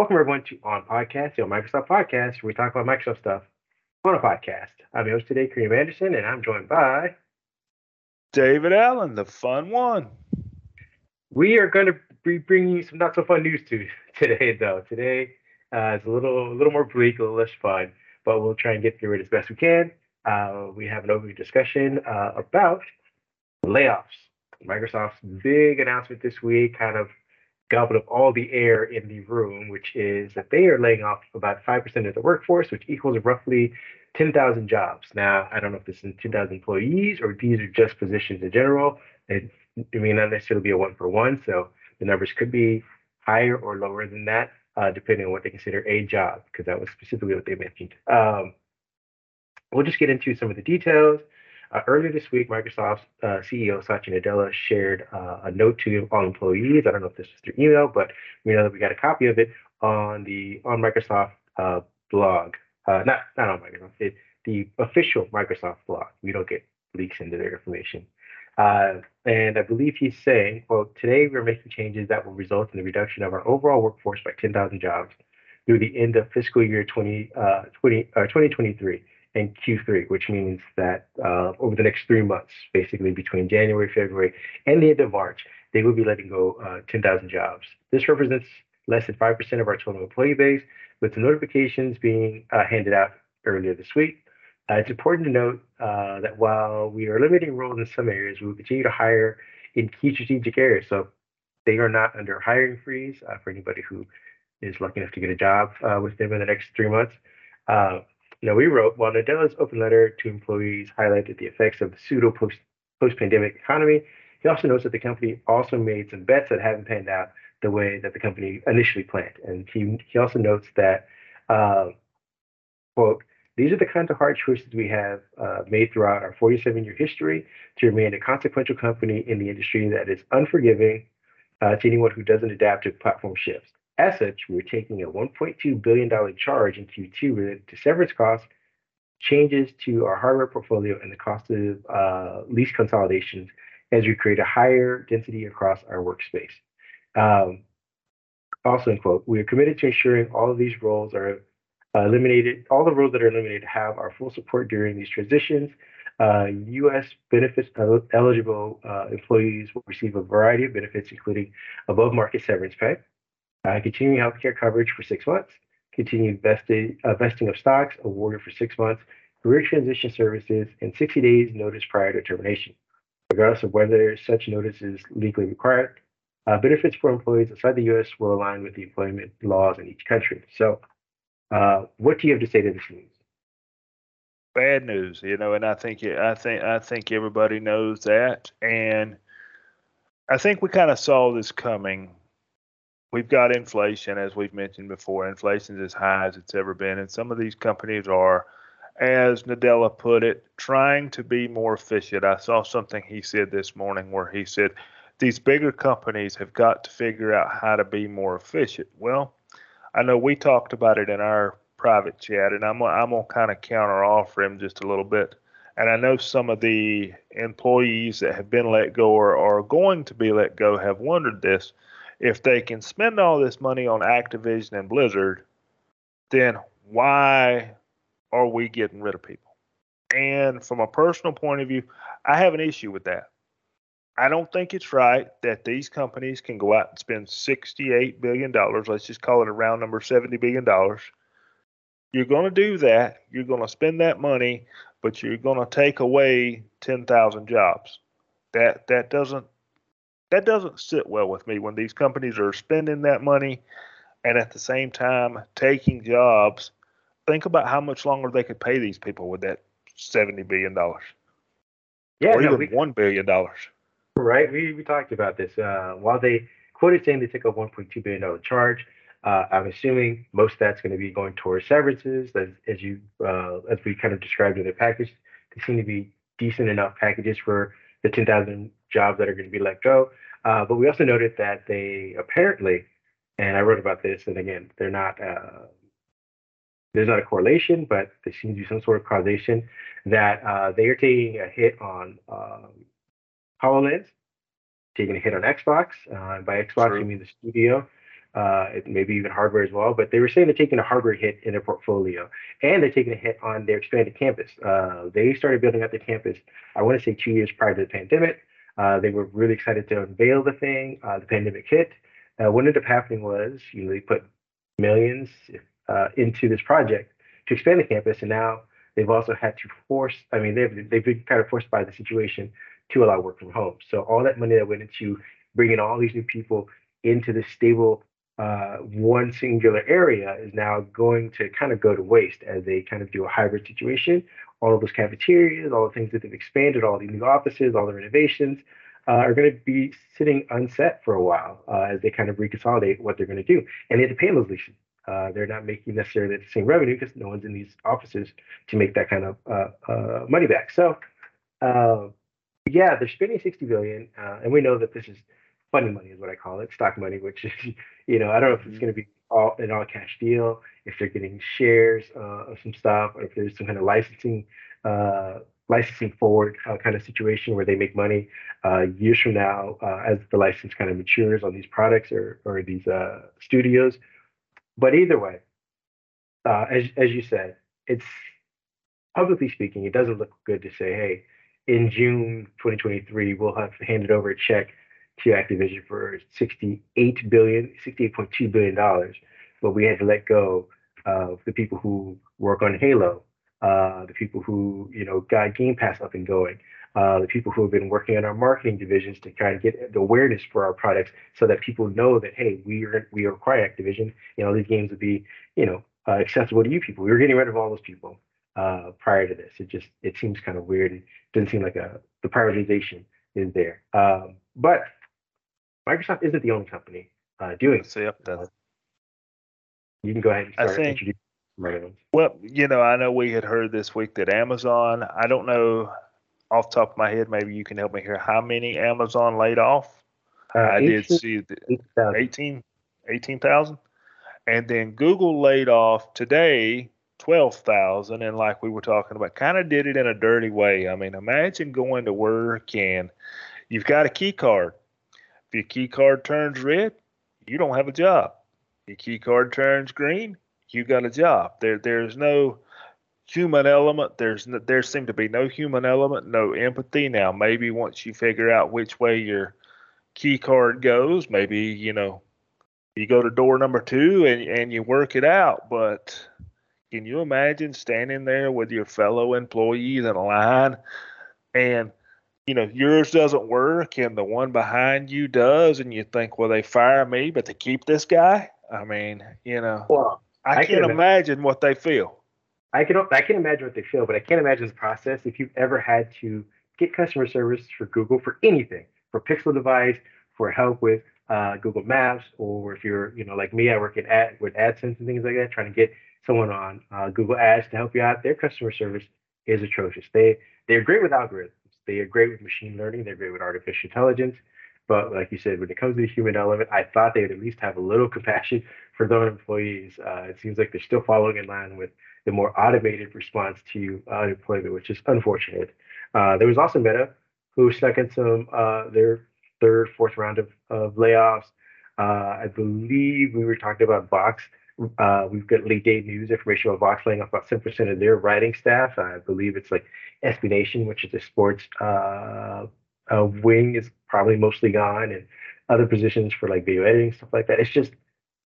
Welcome everyone to On Podcast, the Microsoft podcast, where we talk about Microsoft stuff on a podcast. I'm your host today, Kareem Anderson, and I'm joined by David Allen, the fun one. We are going to be bringing you some not so fun news to today, though. Today uh, is a little, a little more bleak, a little less fun, but we'll try and get through it as best we can. Uh, we have an overview discussion uh, about layoffs. Microsoft's big announcement this week, kind of gobbled up all the air in the room, which is that they are laying off about 5% of the workforce, which equals roughly 10,000 jobs. Now, I don't know if this is 10,000 employees or these are just positions in general. It, it may not necessarily be a one for one, so the numbers could be higher or lower than that, uh, depending on what they consider a job, because that was specifically what they mentioned. Um, we'll just get into some of the details. Uh, earlier this week, Microsoft's uh, CEO Satya Nadella shared uh, a note to all employees. I don't know if this was through email, but we know that we got a copy of it on the on Microsoft uh, blog. Uh, not not on Microsoft, it, the official Microsoft blog. We don't get leaks into their information. Uh, and I believe he's saying, well, today we're making changes that will result in the reduction of our overall workforce by 10,000 jobs through the end of fiscal year 20, 20 2023 and Q3, which means that uh, over the next three months, basically between January, February, and the end of March, they will be letting go uh, 10,000 jobs. This represents less than 5% of our total employee base, with the notifications being uh, handed out earlier this week. Uh, it's important to note uh, that while we are limiting roles in some areas, we will continue to hire in key strategic areas. So they are not under hiring freeze uh, for anybody who is lucky enough to get a job with them in the next three months. You know, we wrote, while Nadella's open letter to employees highlighted the effects of the pseudo post post-pandemic economy, he also notes that the company also made some bets that haven't panned out the way that the company initially planned. And he, he also notes that, uh, quote, these are the kinds of hard choices we have uh, made throughout our 47 year history to remain a consequential company in the industry that is unforgiving uh, to anyone who doesn't adapt to platform shifts. As such, we are taking a $1.2 billion charge in Q2 related to severance costs, changes to our hardware portfolio, and the cost of uh, lease consolidations as we create a higher density across our workspace. Um, also, in quote, we are committed to ensuring all of these roles are eliminated, all the roles that are eliminated have our full support during these transitions. Uh, U.S. benefits eligible uh, employees will receive a variety of benefits, including above market severance pay, uh, continuing healthcare coverage for six months, continued vested, uh, vesting of stocks awarded for six months, career transition services, and 60 days notice prior to termination, regardless of whether such notice is legally required. Uh, benefits for employees outside the U.S. will align with the employment laws in each country. So, uh, what do you have to say to this news? Bad news, you know, and I think I think I think everybody knows that, and I think we kind of saw this coming we've got inflation, as we've mentioned before. Inflation is as high as it's ever been, and some of these companies are, as Nadella put it, trying to be more efficient. I saw something he said this morning where he said these bigger companies have got to figure out how to be more efficient. Well, I know we talked about it in our private chat, and I'm I'm gonna kind of counter offer him just a little bit. And I know some of the employees that have been let go or are going to be let go have wondered this if they can spend all this money on Activision and Blizzard, then why are we getting rid of people? And from a personal point of view, I have an issue with that. I don't think it's right that these companies can go out and spend $68 billion. Let's just call it a round number $70 billion. You're going to do that. You're going to spend that money, but you're going to take away 10,000 jobs. That that doesn't that doesn't sit well with me when these companies are spending that money and at the same time taking jobs. Think about how much longer they could pay these people with that seventy billion dollars. Yeah, or no, even we, one billion dollars. Right. We we talked about this. Uh, while they quoted saying they took a one point two billion dollar charge, uh, I'm assuming most of that's going to be going towards severances, as, as you uh, as we kind of described in the package. They seem to be decent enough packages for the 10,000 jobs that are going to be let go. Uh, but we also noted that they apparently, and I wrote about this, and again, they're not, uh, there's not a correlation, but there seems to be some sort of causation that uh, they are taking a hit on um, HoloLens, taking a hit on Xbox. Uh, by Xbox, True. you mean the studio. uh, maybe even hardware as well. But they were saying they're taking a hardware hit in their portfolio, and they're taking a hit on their expanded campus. Uh, they started building out the campus, I want to say two years prior to the pandemic. Uh, they were really excited to unveil the thing. Uh, the pandemic hit. Uh, what ended up happening was, you know, they put millions uh, into this project to expand the campus, and now they've also had to force. I mean, they've they've been kind of forced by the situation to allow work from home. So all that money that went into bringing all these new people into this stable uh, one singular area is now going to kind of go to waste as they kind of do a hybrid situation. All of those cafeterias, all the things that they've expanded, all the new offices, all the renovations uh, are going to be sitting unset for a while uh, as they kind of reconsolidate what they're going to do. And they have to pay those leases. Uh, they're not making necessarily the same revenue because no one's in these offices to make that kind of uh, uh, money back. So, yeah, they're spending 60 billion, and we know that this is funny money is what I call it, stock money, which is, you know, I don't know if it's mm-hmm. going to be all an all cash deal, if they're getting shares uh, of some stuff, or if there's some kind of licensing, uh, licensing forward uh, kind of situation where they make money uh, years from now uh, as the license kind of matures on these products or or these uh, studios. But either way, as as you said, it's publicly speaking, it doesn't look good to say, hey, in June 2023, we'll have handed over a check to Activision for 68 billion, 68.2 billion dollars, but we had to let go of the people who work on Halo, uh, the people who you know got Game Pass up and going, uh, the people who have been working on our marketing divisions to kind of get the awareness for our products, so that people know that hey, we are we acquire Activision. You know, these games would be you know uh, accessible to you people. We were getting rid of all those people uh, prior to this. It just it seems kind of weird. It doesn't seem like a the prioritization is there. Um, but Microsoft isn't the only company uh, doing. So yep, that's. You can go ahead and start I think, Well, you know, I know we had heard this week that Amazon. I don't know off top of my head. Maybe you can help me here. How many Amazon laid off? Uh, I 18, did see the 18 18,000. And then Google laid off today 12,000. And like we were talking about, kind of did it in a dirty way. I mean, imagine going to work and you've got a key card your key card turns red, you don't have a job. If Your key card turns green, you got a job. There, there's no human element. There's no, there seemed to be no human element, no empathy. Now, maybe once you figure out which way your key card goes, maybe you know you go to door number two and and you work it out. But can you imagine standing there with your fellow employees in a line and you know yours doesn't work and the one behind you does and you think well they fire me but they keep this guy? I mean you know well, I, I, can't imagine, imagine what they feel. I can i can imagine what they feel but i can't imagine the process if you've ever had to get customer service for google for anything for pixel device for help with uh, google maps or if you're you know like me i work at ad with adsense and things like that trying to get someone on uh, google ads to help you out their customer service is atrocious. They they're great with algorithms they are great with machine learning. They're great with artificial intelligence. But like you said, when it comes to the human element, I thought they would at least have a little compassion for their employees. Uh, it seems like they're still following in line with the more automated response to uh, unemployment, which is unfortunate. Uh, there was also Meta, who stuck in some uh, their third, fourth round of, of layoffs. Uh, I believe we were talking about Vox. Uh, we've got late day news information about off about 10% of their writing staff. I believe it's like SB Nation, which is a sports uh, uh, wing, is probably mostly gone, and other positions for like video editing stuff like that. It's just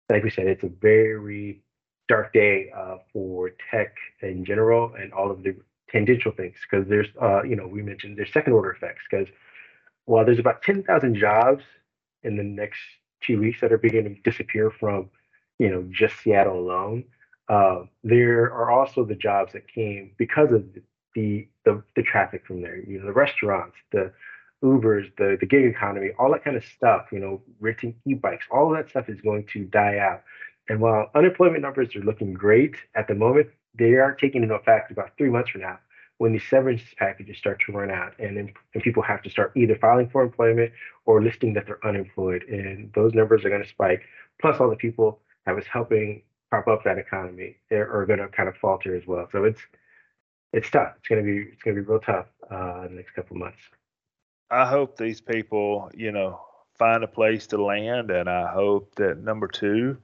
like we said, it's a very dark day uh, for tech in general and all of the tangential things because there's uh, you know we mentioned there's second order effects because while there's about 10,000 jobs in the next two weeks that are beginning to disappear from you know just Seattle alone. Uh, there are also the jobs that came because of the, the the traffic from there. You know, the restaurants, the Ubers, the the gig economy, all that kind of stuff. You know, renting e-bikes, all of that stuff is going to die out. And while unemployment numbers are looking great at the moment, they are taking into effect about three months from now when these severance packages start to run out and, and people have to start either filing for employment or listing that they're unemployed. And those numbers are going to spike. Plus, all the people that was helping prop up that economy are going to kind of falter as well. So it's it's tough. It's gonna be it's gonna be real tough uh, in the next couple months. I hope these people, you know, find a place to land, and I hope that number two,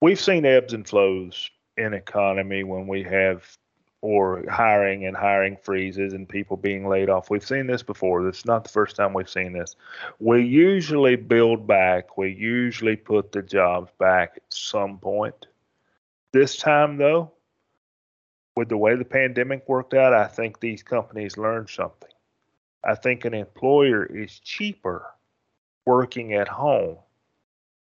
we've seen ebbs and flows in economy when we have or hiring and hiring freezes and people being laid off. We've seen this before. This is not the first time we've seen this. We usually build back. We usually put the jobs back at some point. This time though, with the way the pandemic worked out, I think these companies learned something. I think an employer is cheaper working at home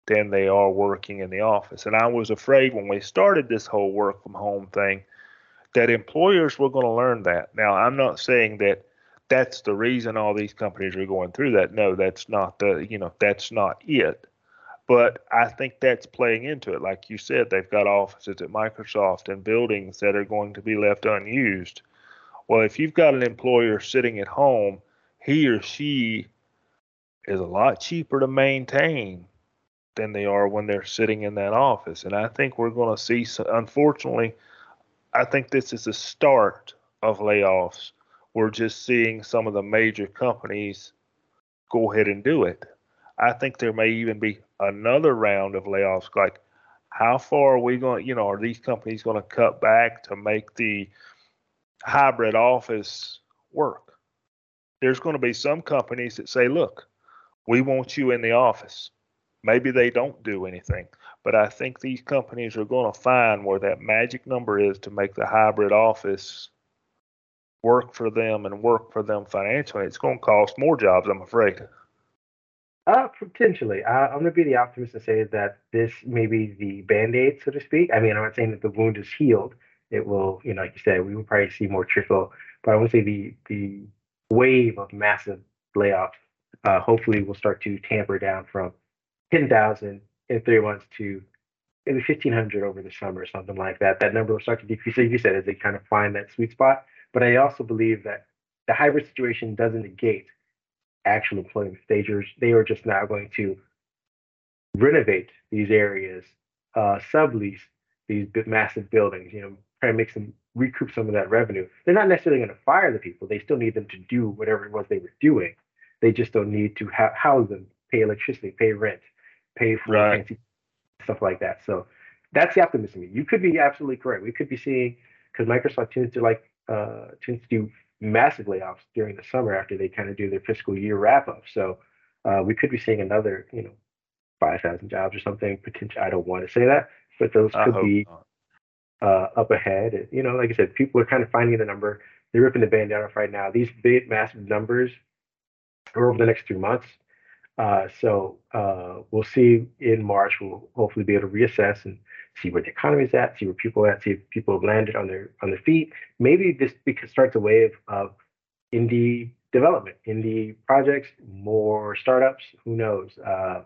than they are working in the office. And I was afraid when we started this whole work from home thing that employers were going to learn that. Now, I'm not saying that that's the reason all these companies are going through that. No, that's not the, you know, that's not it. But I think that's playing into it. Like you said, they've got offices at Microsoft and buildings that are going to be left unused. Well, if you've got an employer sitting at home, he or she is a lot cheaper to maintain than they are when they're sitting in that office. And I think we're going to see, unfortunately, I think this is the start of layoffs. We're just seeing some of the major companies go ahead and do it. I think there may even be another round of layoffs. Like, how far are we going? You know, are these companies going to cut back to make the hybrid office work? There's going to be some companies that say, look, we want you in the office. Maybe they don't do anything, but I think these companies are going to find where that magic number is to make the hybrid office work for them and work for them financially. It's going to cost more jobs, I'm afraid. Uh, potentially. Uh, I'm going to be the optimist and say that this may be the band aid, so to speak. I mean, I'm not saying that the wound is healed. It will, you know, like you said, we will probably see more trickle, but I would say the the wave of massive layoffs uh, hopefully will start to tamper down from 10,000 in three months to maybe 1,500 over the summer, or something like that. That number will start to decrease, like you said, as they kind of find that sweet spot. But I also believe that the hybrid situation doesn't negate actual employment. They just, they are just now going to renovate these areas, uh, sublease these massive buildings, you know, try to make some recoup some of that revenue. They're not necessarily going to fire the people. They still need them to do whatever it was they were doing. They just don't need to ha- house them, pay electricity, pay rent, pay for right. fancy stuff like that. So that's the optimism. You could be absolutely correct. We could be seeing because Microsoft tends to like uh, tends to do massive layoffs during the summer after they kind of do their fiscal year wrap up. So uh, we could be seeing another, you know, five thousand jobs or something. Potential. I don't want to say that, but those could be uh, up ahead. You know, like I said, people are kind of finding the number. They're ripping the band down off right now. These big, massive numbers are over the next two months. Uh, so uh, we'll see in March. We'll hopefully be able to reassess and see where the economy is at, see where people are at, see if people have landed on their on their feet. Maybe this starts a wave of indie development, indie projects, more startups. Who knows? Uh,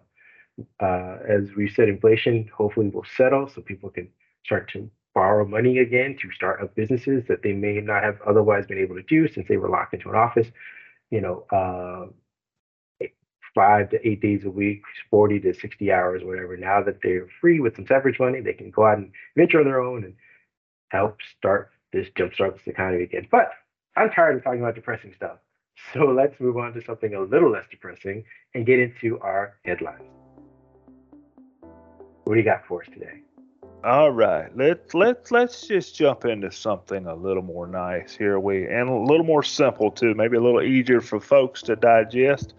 uh, as we said, inflation hopefully will settle, so people can start to borrow money again to start up businesses that they may not have otherwise been able to do since they were locked into an office. You know, uh, five to eight days a week, 40 to 60 hours, whatever. Now that they're free with some severance money, they can go out and venture on their own and help start this jumpstart this economy again. But I'm tired of talking about depressing stuff. So let's move on to something a little less depressing and get into our headlines. What do you got for us today? All right, let's let's let's just jump into something a little more nice here. We and a little more simple too, maybe a little easier for folks to digest.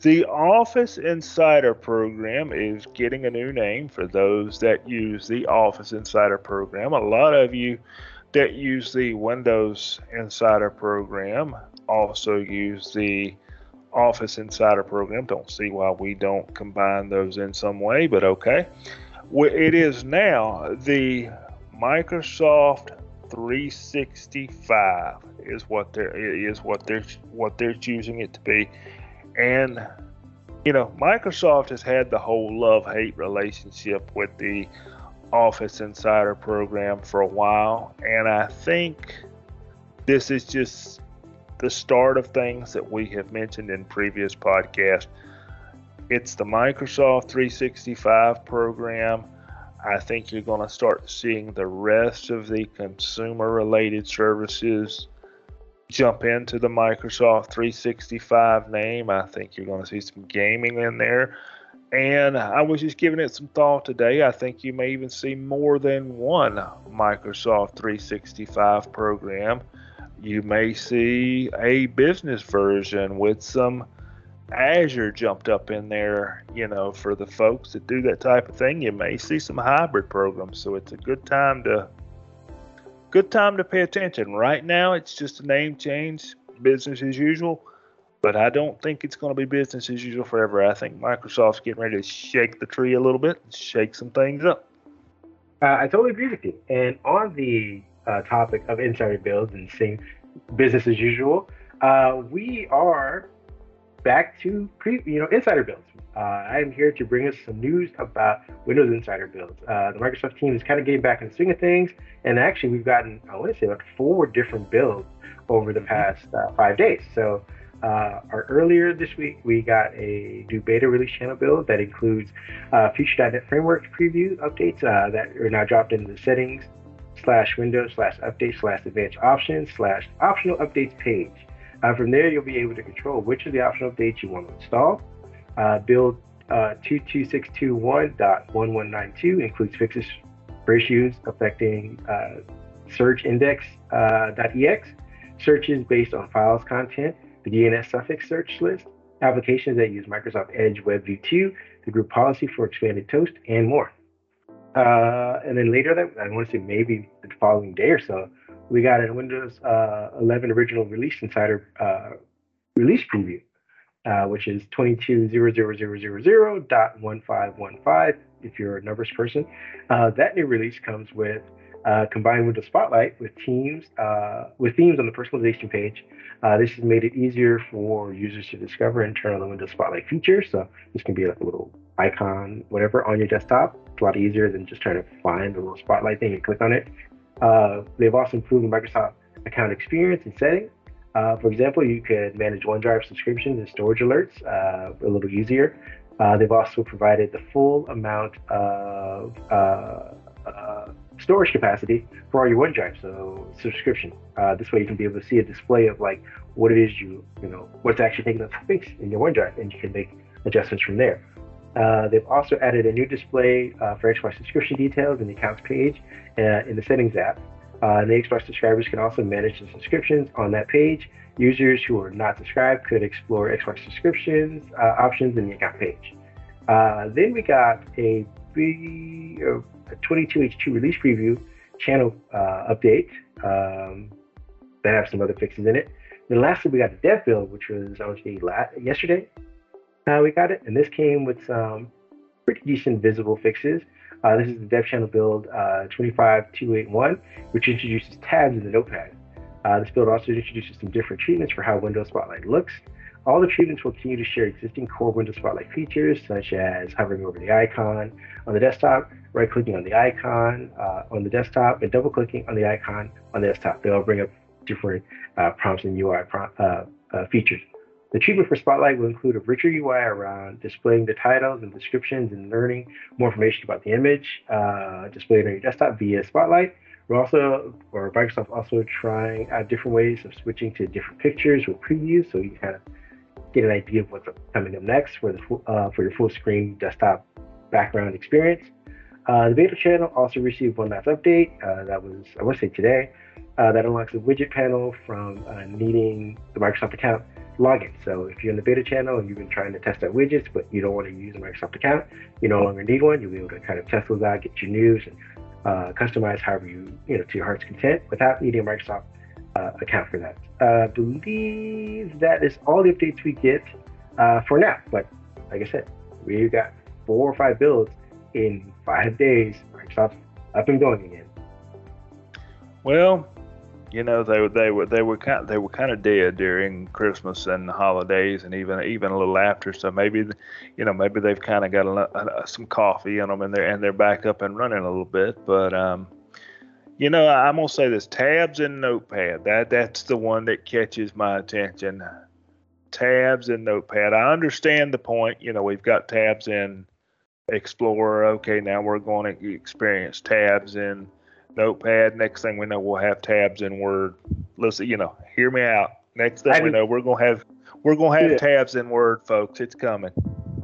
The Office Insider program is getting a new name for those that use the Office Insider program. A lot of you that use the Windows Insider program also use the Office Insider program. Don't see why we don't combine those in some way, but okay it is now the Microsoft 365 is what they're is what they're what they're choosing it to be, and you know Microsoft has had the whole love hate relationship with the Office Insider program for a while, and I think this is just the start of things that we have mentioned in previous podcasts it's the Microsoft 365 program. I think you're going to start seeing the rest of the consumer related services jump into the Microsoft 365 name. I think you're going to see some gaming in there. And I was just giving it some thought today. I think you may even see more than one Microsoft 365 program. You may see a business version with some Azure jumped up in there, you know, for the folks that do that type of thing. You may see some hybrid programs. So it's a good time to good time to pay attention. Right now it's just a name change, business as usual but I don't think it's going to be business as usual forever. I think Microsoft's getting ready to shake the tree a little bit, shake some things up. Uh, I totally agree with you. And on the uh, topic of insider builds and seeing business as usual, uh, we are back to pre, you know, insider builds. Uh, I am here to bring us some news about Windows Insider builds. Uh, the Microsoft team is kind of getting back in the swing of things, and actually, we've gotten I want to say about four different builds over the past uh, five days. So uh, our earlier this week, we got a new beta release channel build that includes uh, Future.NET Framework preview updates uh, that are now dropped into the settings slash Windows slash update slash advanced options slash optional updates page. From there, you'll be able to control which of the optional updates you want to install. Uh, build uh, 22621.1192 includes fixes for issues affecting uh, search index.ex, searches based on files content, the DNS suffix search list, applications that use Microsoft Edge WebView 2, the group policy for expanded toast, and more. Uh, and then later that I want to say maybe the following day or so, we got a Windows uh, 11 original release insider uh, release preview, uh, which is 22.0000.1515 if you're a numbers person. Uh, that new release comes with uh, combined Windows Spotlight with Teams, uh, with themes on the personalization page. Uh, this has made it easier for users to discover and turn on the Windows Spotlight feature. So this can be like a little icon, whatever, on your desktop. It's a lot easier than just trying to find the little Spotlight thing and click on it. They've also improved the Microsoft account experience and settings. Uh, for example, you could manage OneDrive subscriptions and storage alerts uh, a little bit easier. they've also provided the full amount of storage capacity for all your OneDrive, so subscription. Uh, this way you can be able to see a display of like what it is you, you know, what's actually taking up space in your OneDrive, and you can make adjustments from there. Uh, they've also added a new display uh, for Xbox subscription details in the accounts page uh, in the settings app. Uh, the Xbox subscribers can also manage the subscriptions on that page. Users who are not subscribed could explore Xbox subscriptions uh, options in the account page. then we got a, a 22H2 release preview channel uh, update um, that have some other fixes in it. Then lastly, we got the dev build, which was say yesterday. Uh, we got it, and this came with some pretty decent visible fixes. Uh, this is the dev channel build uh, 25281, which introduces tabs in the notepad. Uh, this build also introduces some different treatments for how Windows Spotlight looks. All the treatments will continue to share existing core Windows Spotlight features, such as hovering over the icon on the desktop, right clicking on the icon uh, on the desktop, and double clicking on the icon on the desktop. They'll bring up different uh, prompts and UI uh, uh, features. The treatment for Spotlight will include a richer UI around displaying the titles and descriptions and learning more information about the image uh, displayed on your desktop via Spotlight. We're also, or Microsoft also trying out different ways of switching to different pictures with previews, so you kind of get an idea of what's coming up next for the uh, for your full screen desktop background experience. Uh, the beta channel also received one last update. Uh, that was, I want to say today, uh, that unlocks the widget panel from uh, needing the Microsoft account login. So if you're in the beta channel and you've been trying to test out widgets, but you don't want to use a Microsoft account, you no longer need one. You'll be able to kind of test those out, get your news, and uh, customize however you, you know, to your heart's content without needing a Microsoft uh, account for that. I believe that is all the updates we get for now. But like I said, we've got four or five builds in five days, Microsoft's up and going again. Well, you know they they were they were kind they were kind of dead during Christmas and the holidays and even even a little after. So maybe you know maybe they've kind of got a, a, some coffee in them and they're and they're back up and running a little bit. But um, you know I'm gonna say this: tabs and Notepad. That that's the one that catches my attention. Tabs and Notepad. I understand the point. You know we've got tabs in Explorer. Okay, now we're going to experience tabs in Notepad. Next thing we know, we'll have tabs in Word. Listen, you know, hear me out. Next thing I we know, we're gonna have we're gonna have yeah. tabs in Word, folks. It's coming.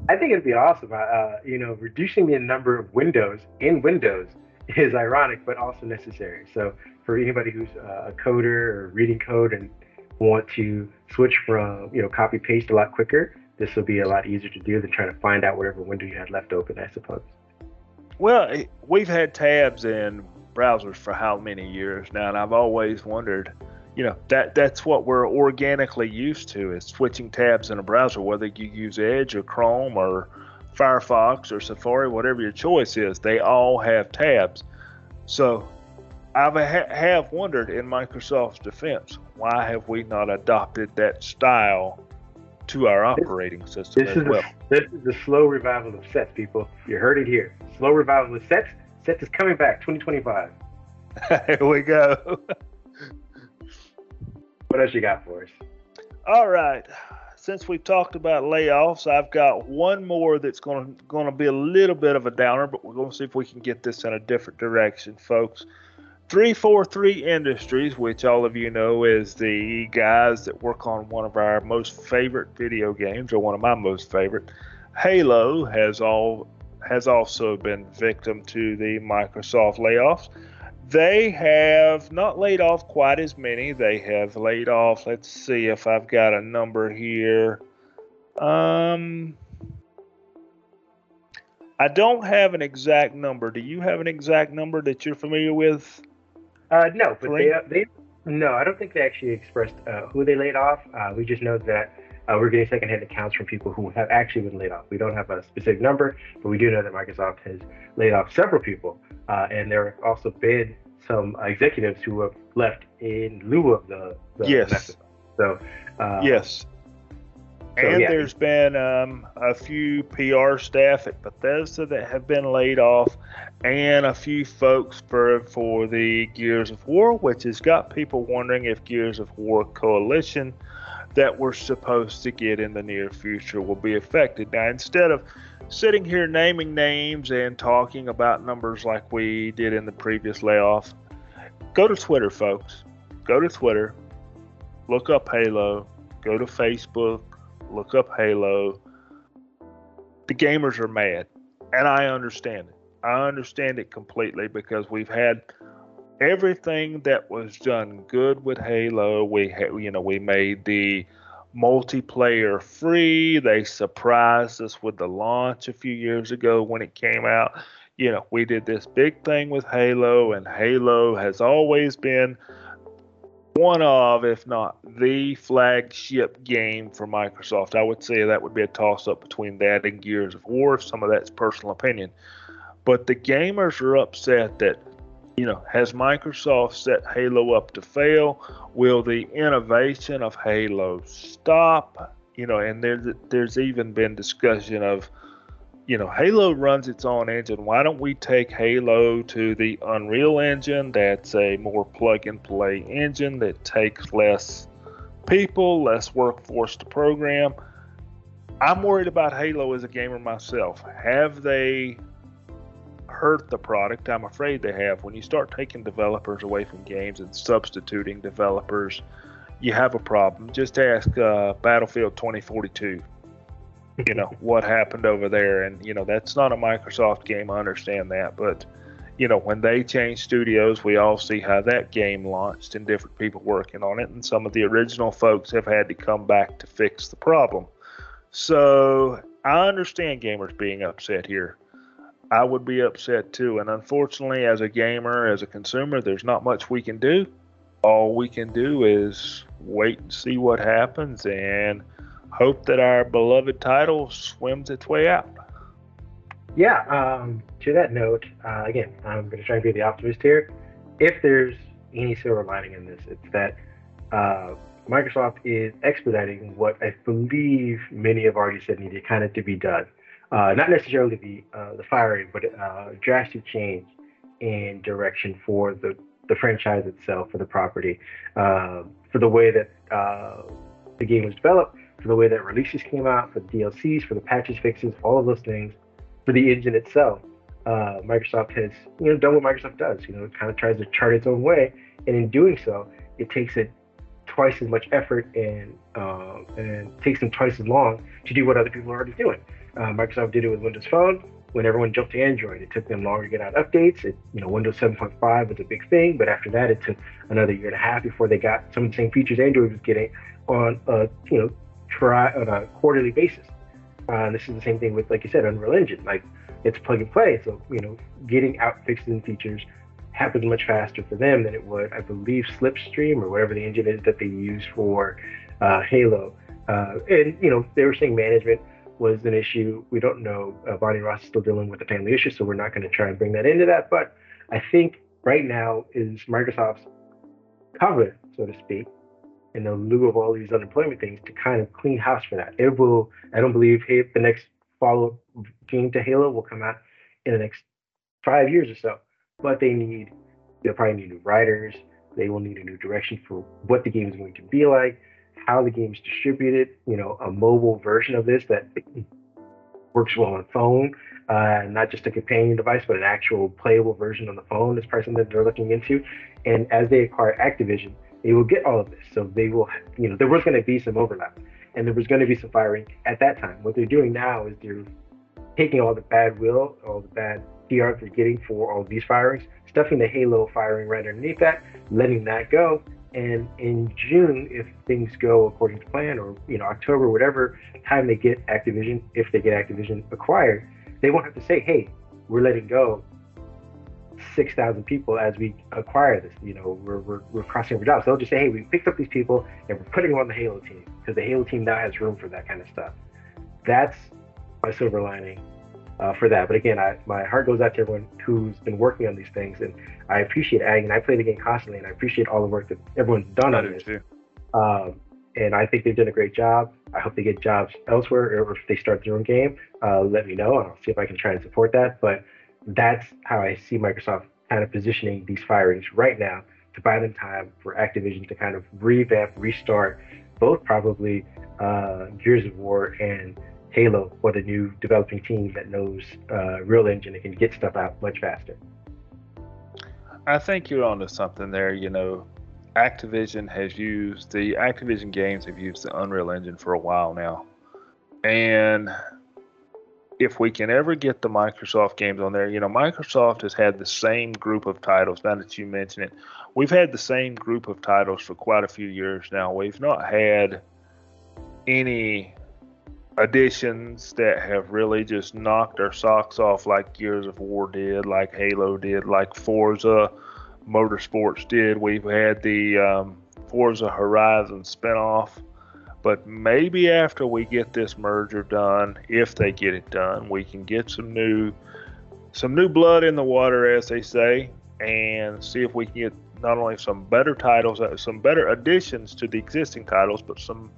I think it'd be awesome. Uh, you know, reducing the number of windows in Windows is ironic, but also necessary. So for anybody who's uh, a coder or reading code and want to switch from you know copy paste a lot quicker, this will be a lot easier to do than trying to find out whatever window you had left open, I suppose. Well, eh, we've had tabs in browsers for how many years now, and I've always wondered, you know, that that's what we're organically used to is switching tabs in a browser, whether you use Edge or Chrome or Firefox or Safari, whatever your choice is, they all have tabs. So I have have wondered in Microsoft's defense, why have we not adopted that style to our operating system this as well? A, this is the slow revival of sets, people. You heard it here. Slow revival of sets. Sets is coming back 2025. here we go. what else you got for us? All right since we've talked about layoffs, I've got one more that's going to going to be a little bit of a downer, but we're going to see if we can get this in a different direction, folks. 343 Industries, which all of you know is the guys that work on one of our most favorite video games, or one of my most favorite, Halo, has all has also been victim to the Microsoft layoffs. They have not laid off quite as many. They have laid off, let's see if I've got a number here. Um, I don't have an exact number. Do you have an exact number that you're familiar with? Uh, no, but they, uh, they, no, I don't think they actually expressed uh, who they laid off. Uh, we just know that uh, we're getting secondhand accounts from people who have actually been laid off. We don't have a specific number, but we do know that Microsoft has laid off several people, uh, and there have also been some executives who have left in lieu of the, the yes. So uh, yes, so, and yeah. there's been um, a few PR staff at Bethesda that have been laid off, and a few folks for for the Gears of War, which has got people wondering if Gears of War Coalition that we're supposed to get in the near future will be affected. Now, instead of sitting here naming names and talking about numbers like we did in the previous layoff, go to Twitter, folks. Go to Twitter, look up Halo, go to Facebook, look up Halo. The gamers are mad, and I understand it. I understand it completely because we've had everything that was done good with Halo. We had, you know, we made the multiplayer free. They surprised us with the launch a few years ago when it came out. You know, we did this big thing with Halo, and Halo has always been one of, if not the flagship game for Microsoft. I would say that would be a toss up between that and Gears of War. Some of that's personal opinion. But the gamers are upset that you know, has Microsoft set Halo up to fail? Will the innovation of Halo stop? You know, and there's there's even been discussion of, you know, Halo runs its own engine. Why don't we take Halo to the Unreal Engine? That's a more plug and play engine that takes less people, less workforce to program. I'm worried about Halo as a gamer myself. Have they hurt the product. I'm afraid they have. When you start taking developers away from games and substituting developers, you have a problem. Just ask uh, Battlefield 2042. You know what happened over there, and you know that's not a Microsoft game. I understand that, but you know when they change studios, we all see how that game launched and different people working on it, and some of the original folks have had to come back to fix the problem. So I understand gamers being upset here. I would be upset too. And unfortunately, as a gamer, as a consumer, there's not much we can do. All we can do is wait and see what happens and hope that our beloved title swims its way out. Yeah, um, to that note, uh, again, I'm going to try and be the optimist here. If there's any silver lining in this, it's that uh, Microsoft is expediting what I believe many have already said needed kind of to be done uh, not necessarily the uh, the firing, but uh, drastic change in direction for the the franchise itself, for the property, uh, for the way that uh, the game was developed, for the way that releases came out, for the DLCs, for the patches, fixes, all of those things, for the engine itself. uh, Microsoft has you know done what Microsoft does. You know, it kind of tries to chart its own way, and in doing so, it takes it twice as much effort and and takes them twice as long to do what other people are already doing. Uh, Microsoft did it with Windows Phone. When everyone jumped to Android, it took them longer to get out updates. It, you know, Windows 7.5 was a big thing, but after that, it took another year and a half before they got some of the same features Android was getting on a you know try on a quarterly basis. Uh, this is the same thing with, like you said, Unreal Engine. Like it's plug and play, so you know, getting out fixes and features happens much faster for them than it would, I believe, Slipstream or whatever the engine is that they use for uh, Halo. Uh, and you know, they were saying management was an issue. We don't know. Uh, Bonnie Ross is still dealing with the family issue, so we're not going to try and bring that into that. But I think right now is Microsoft's cover, so to speak, in the lieu of all these unemployment things, to kind of clean house for that. It will. I don't believe hey, the next follow game to Halo will come out in the next five years or so. But they need. They'll probably need new writers. They will need a new direction for what the game is going to be like how the game's distributed, you know, a mobile version of this that works well on phone, uh, not just a companion device, but an actual playable version on the phone is something that they're looking into. And as they acquire Activision, they will get all of this. So they will, you know, there was going to be some overlap and there was going to be some firing at that time. What they're doing now is they're taking all the bad will, all the bad PR they're getting for all these firings, stuffing the Halo firing right underneath that, letting that go, and in June, if things go according to plan, or you know October, whatever time they get Activision, if they get Activision acquired, they won't have to say, "Hey, we're letting go six thousand people as we acquire this." You know, we're, we're we're crossing over jobs. They'll just say, "Hey, we picked up these people and we're putting them on the Halo team because the Halo team now has room for that kind of stuff." That's my silver lining uh, for that. But again, I, my heart goes out to everyone who's been working on these things, and I appreciate ag, and I play the game constantly, and I appreciate all the work that everyone's done on this. Um, and I think they've done a great job. I hope they get jobs elsewhere, or if they start their own game, uh, let me know, and I'll see if I can try and support that. But that's how I see Microsoft kind of positioning these firings right now to buy them time for Activision to kind of revamp, restart both probably uh, Gears of War and Halo for the new developing team that knows uh, Real Engine and can get stuff out much faster. I think you're onto something there. You know, Activision has used the Activision games have used the Unreal Engine for a while now, and if we can ever get the Microsoft games on there, you know, Microsoft has had the same group of titles. Now that you mention it, we've had the same group of titles for quite a few years now. We've not had any additions that have really just knocked our socks off like Gears of War did, like Halo did, like Forza Motorsports did. We've had the um, Forza Horizon spinoff. But maybe after we get this merger done, if they get it done, we can get some new some new blood in the water, as they say, and see if we can get not only some better titles, uh, some better additions to the existing titles, but some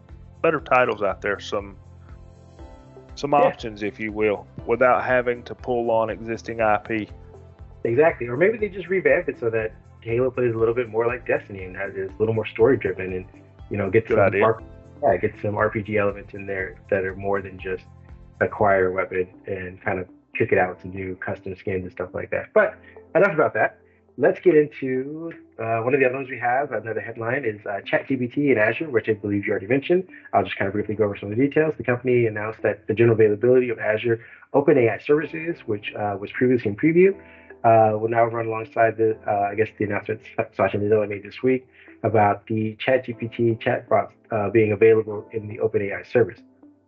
better titles out there, some some yeah. options, if you will, without having to pull on existing IP. Exactly, or maybe they just revamp it so that Halo plays a little bit more like Destiny and has is a little more story driven, and you know, get some R- yeah, get some RPG elements in there that are more than just acquire a weapon and kind of kick it out with some new custom skins and stuff like that. But enough about that let's get into uh, one of the other ones we have. Another headline is uh, ChatGPT in Azure, which I believe you already mentioned. I'll just kind of briefly go over some of the details. The company announced that the general availability of Azure OpenAI services, which uh, was previously in preview, uh, will now run alongside the, uh, I guess, the announcement Satya Nadella made this week about the ChatGPT chatbots uh, being available in the OpenAI service.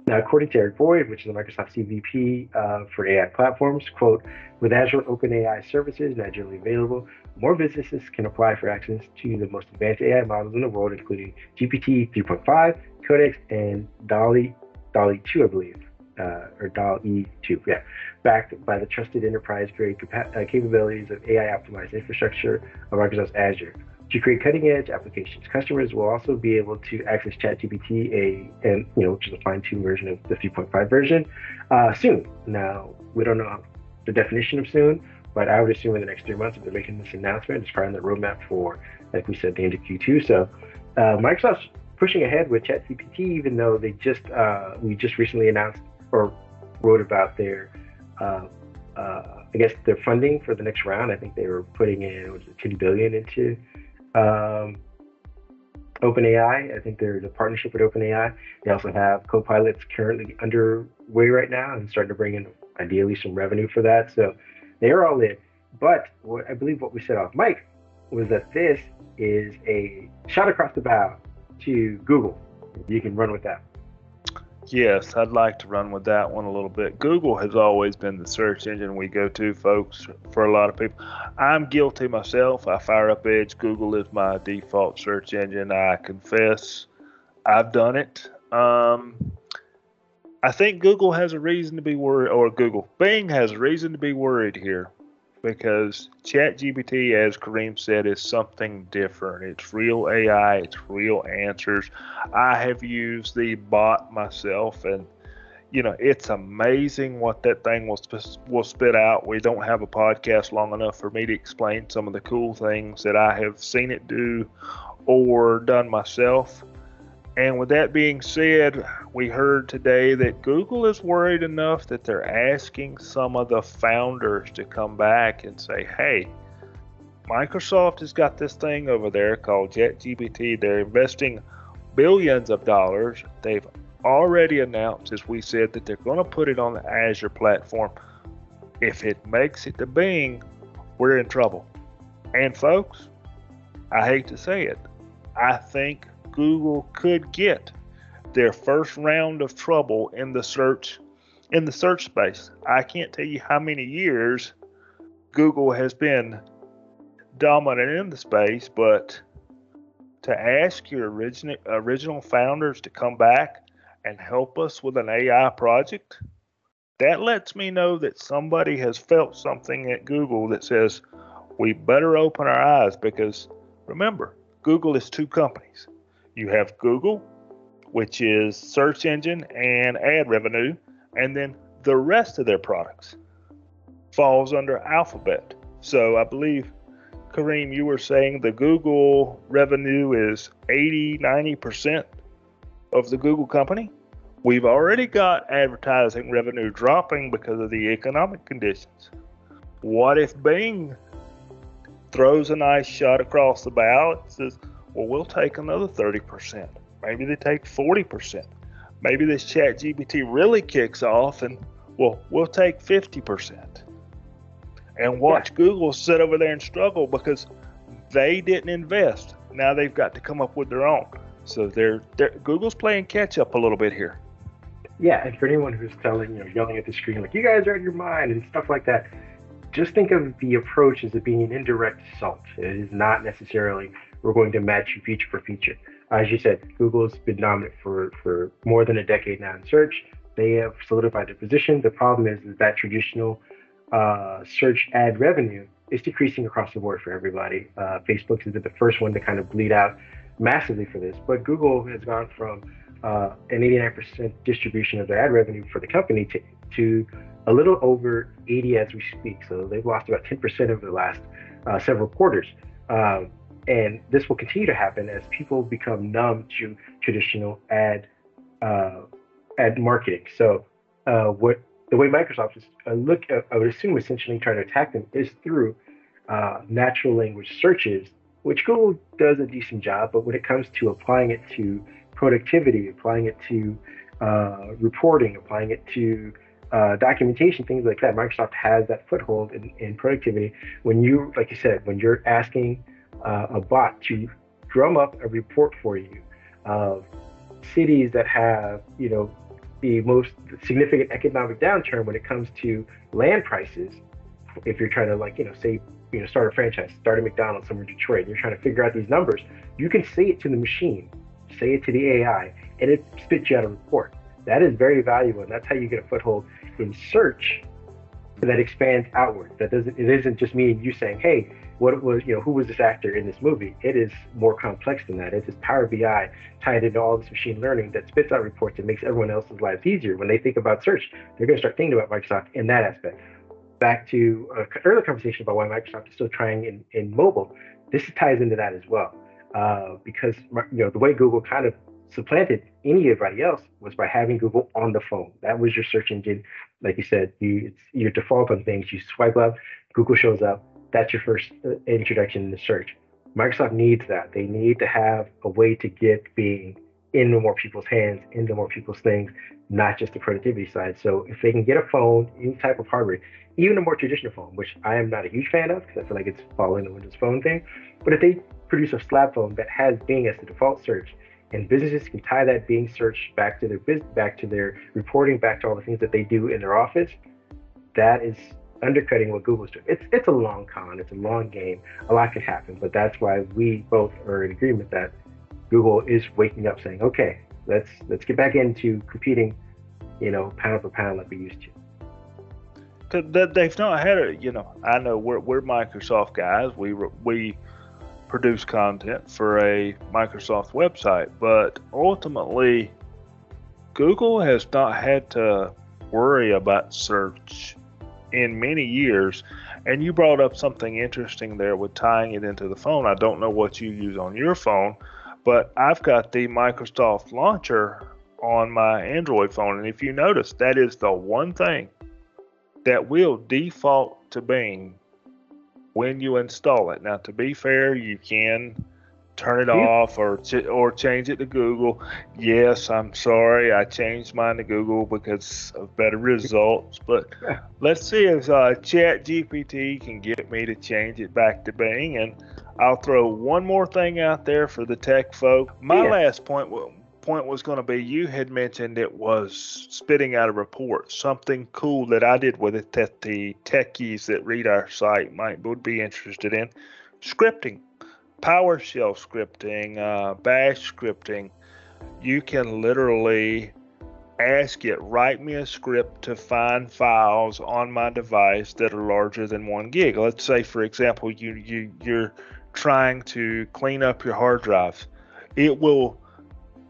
Now, according to Eric Boyd, which is the Microsoft CVP uh, for AI platforms, quote, with Azure OpenAI services now generally available, more businesses can apply for access to the most advanced AI models in the world, including GPT 3.5, Codex, and DALL-E, DALL-E 2, I believe, uh, or DALL-E 2, yeah, backed by the trusted enterprise-grade capa- uh, capabilities of AI-optimized infrastructure of Microsoft Azure to create cutting-edge applications. Customers will also be able to access ChatGPT, a and you know, which is a fine-tuned version of the 3.5 version, uh, soon. Now we don't know the definition of soon, but I would assume in the next three months, if they're making this announcement, it's part of the roadmap for, like we said, the end of Q2. So uh, Microsoft's pushing ahead with ChatGPT, even though they just uh, we just recently announced or wrote about their uh, uh, I guess their funding for the next round. I think they were putting in was it 10 billion into um, OpenAI. I think there's a partnership with OpenAI. They also have co-pilots currently underway right now and starting to bring in ideally some revenue for that. So they are all in. But what I believe what we said off mic was that this is a shot across the bow to Google. You can run with that. Yes, I'd like to run with that one a little bit. Google has always been the search engine we go to, folks, for a lot of people. I'm guilty myself. I fire up Edge. Google is my default search engine. I confess I've done it. Um, I think Google has a reason to be worried, or Google, Bing has a reason to be worried here because ChatGPT, as Kareem said, is something different. It's real AI, it's real answers. I have used the bot myself, and you know it's amazing what that thing will will spit out. We don't have a podcast long enough for me to explain some of the cool things that I have seen it do or done myself. And with that being said, we heard today that Google is worried enough that they're asking some of the founders to come back and say, hey, Microsoft has got this thing over there called ChatGPT. They're investing billions of dollars. They've already announced, as we said, that they're going to put it on the Azure platform. If it makes it to Bing, we're in trouble. And folks, I hate to say it, I think Google could get their first round of trouble in the search in the search space. I can't tell you how many years Google has been dominant in the space, but to ask your original original founders to come back and help us with an AI project, that lets me know that somebody has felt something at Google that says we better open our eyes because remember, Google is two companies you have Google, which is search engine and ad revenue, and then the rest of their products falls under Alphabet. So I believe, Kareem, you were saying the Google revenue is 80, 90% of the Google company. We've already got advertising revenue dropping because of the economic conditions. What if Bing throws a nice shot across the bow and says, well, we'll take another 30%. Maybe they take 40%. Maybe this chat GPT really kicks off and well, we'll take 50%. And watch yeah. Google sit over there and struggle because they didn't invest. Now they've got to come up with their own. So they're, they're Google's playing catch up a little bit here. Yeah, and for anyone who's telling, you know, yelling at the screen like you guys are out of your mind and stuff like that, just think of the approach as it being an indirect assault. It is not necessarily we're going to match you feature for feature. As you said, Google's been dominant for, for more than a decade now in search. They have solidified their position. The problem is, is that traditional uh, search ad revenue is decreasing across the board for everybody. Uh, Facebook is the first one to kind of bleed out massively for this, but Google has gone from uh, an 89% distribution of their ad revenue for the company to, to a little over 80 as we speak. So they've lost about 10% over the last uh, several quarters. Um, and this will continue to happen as people become numb to traditional ad uh, ad marketing. So, uh, what the way Microsoft is uh, look, uh, I would assume, essentially trying to attack them is through uh, natural language searches, which Google does a decent job. But when it comes to applying it to productivity, applying it to uh, reporting, applying it to uh, documentation, things like that. Microsoft has that foothold in, in productivity. When you, like you said, when you're asking uh, a bot to drum up a report for you of cities that have, you know, the most significant economic downturn when it comes to land prices. If you're trying to, like, you know, say, you know, start a franchise, start a McDonald's somewhere in Detroit, and you're trying to figure out these numbers, you can say it to the machine, say it to the AI, and it spits you out a report. That is very valuable, and that's how you get a foothold in search that expands outward. That doesn't it isn't just me and you saying, hey, what was you know who was this actor in this movie it is more complex than that it's this power bi tied into all this machine learning that spits out reports and makes everyone else's lives easier when they think about search they're going to start thinking about microsoft in that aspect back to an earlier conversation about why microsoft is still trying in, in mobile this ties into that as well uh, because you know the way google kind of supplanted anybody else was by having Google on the phone. That was your search engine. Like you said, you it's your default on things. You swipe up, Google shows up. That's your first uh, introduction to search. Microsoft needs that. They need to have a way to get Bing into more people's hands, into more people's things, not just the productivity side. So if they can get a phone, any type of hardware, even a more traditional phone, which I am not a huge fan of because I feel like it's following the Windows Phone thing, but if they produce a slab phone that has Bing as the default search, and businesses can tie that Bing search back to their business, back to their reporting, back to all the things that they do in their office, that is undercutting what Google's doing. It's it's a long con, it's a long game. A lot can happen, but that's why we both are in agreement that Google is waking up, saying, okay, let's let's get back into competing, you know, pound for pound like we used to. Cause They've not had it, you know. I know we're we're Microsoft guys. We we produce content for a Microsoft website, but ultimately, Google has not had to worry about search in many years. And you brought up something interesting there with tying it into the phone. I don't know what you use on your phone, but I've got the Microsoft launcher on my Android phone. And if you notice, that is the one thing that will default to Bing when you install it. Now, to be fair, you can turn it off or ch- or change it to Google. Yes, I'm sorry, I changed mine to Google because of better results. But let's see if uh, Chat GPT can get me to change it back to Bing. And I'll throw one more thing out there for the tech folk. My yeah. last point point was going to be you had mentioned it was spitting out a report, something cool that I did with it that the techies that read our site might would be interested in. Scripting, PowerShell scripting, uh, Bash scripting. You can literally ask it write me a script to find files on my device that are larger than one gig. Let's say, for example, you you you're trying to clean up your hard drives. It will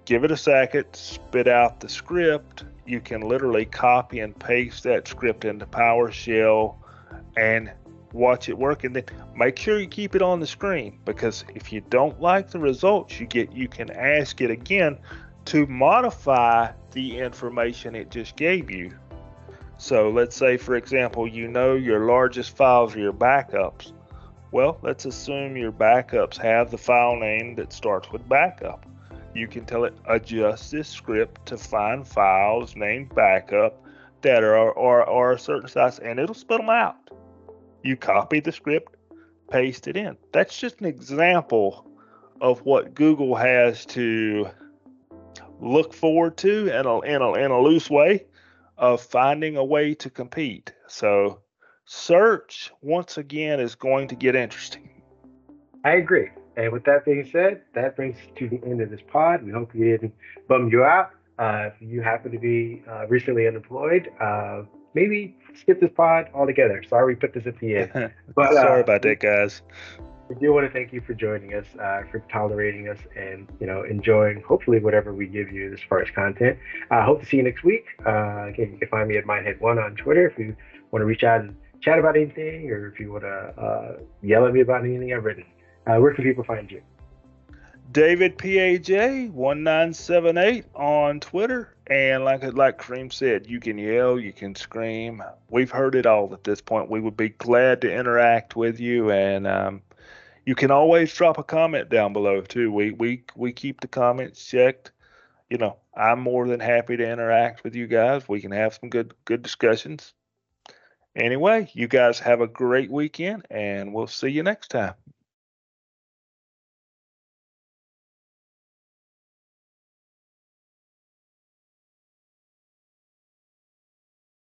give it a second, spit out the script. You can literally copy and paste that script into PowerShell and watch it work and then make sure you keep it on the screen because if you don't like the results you get you can ask it again to modify the information it just gave you. So let's say for example you know your largest files are your backups. Well let's assume your backups have the file name that starts with backup. You can tell it adjust this script to find files named backup that are, are, are a certain size and it'll spit them out. You copy the script, paste it in. That's just an example of what Google has to look forward to in a, in a, in a loose way of finding a way to compete. So, search once again is going to get interesting. I agree. And with that being said, that brings us to the end of this pod. We hope we didn't bum you out. Uh, if you happen to be uh, recently unemployed, uh, maybe skip this pod altogether. Sorry we put this at the end. But sorry uh, about that, guys. We do want to thank you for joining us, uh, for tolerating us, and you know enjoying hopefully whatever we give you as far as content. I hope to see you next week. Uh, again, you can find me at Mindhead1 on Twitter if you want to reach out and chat about anything, or if you want to yell at me about anything I've written. Uh, where can people find you? David PAJ one nine seven eight on Twitter, and like like Kareem said, you can yell, you can scream. We've heard it all at this point. We would be glad to interact with you, and um, you can always drop a comment down below too. We we we keep the comments checked. You know, I'm more than happy to interact with you guys. We can have some good good discussions. Anyway, you guys have a great weekend, and we'll see you next time.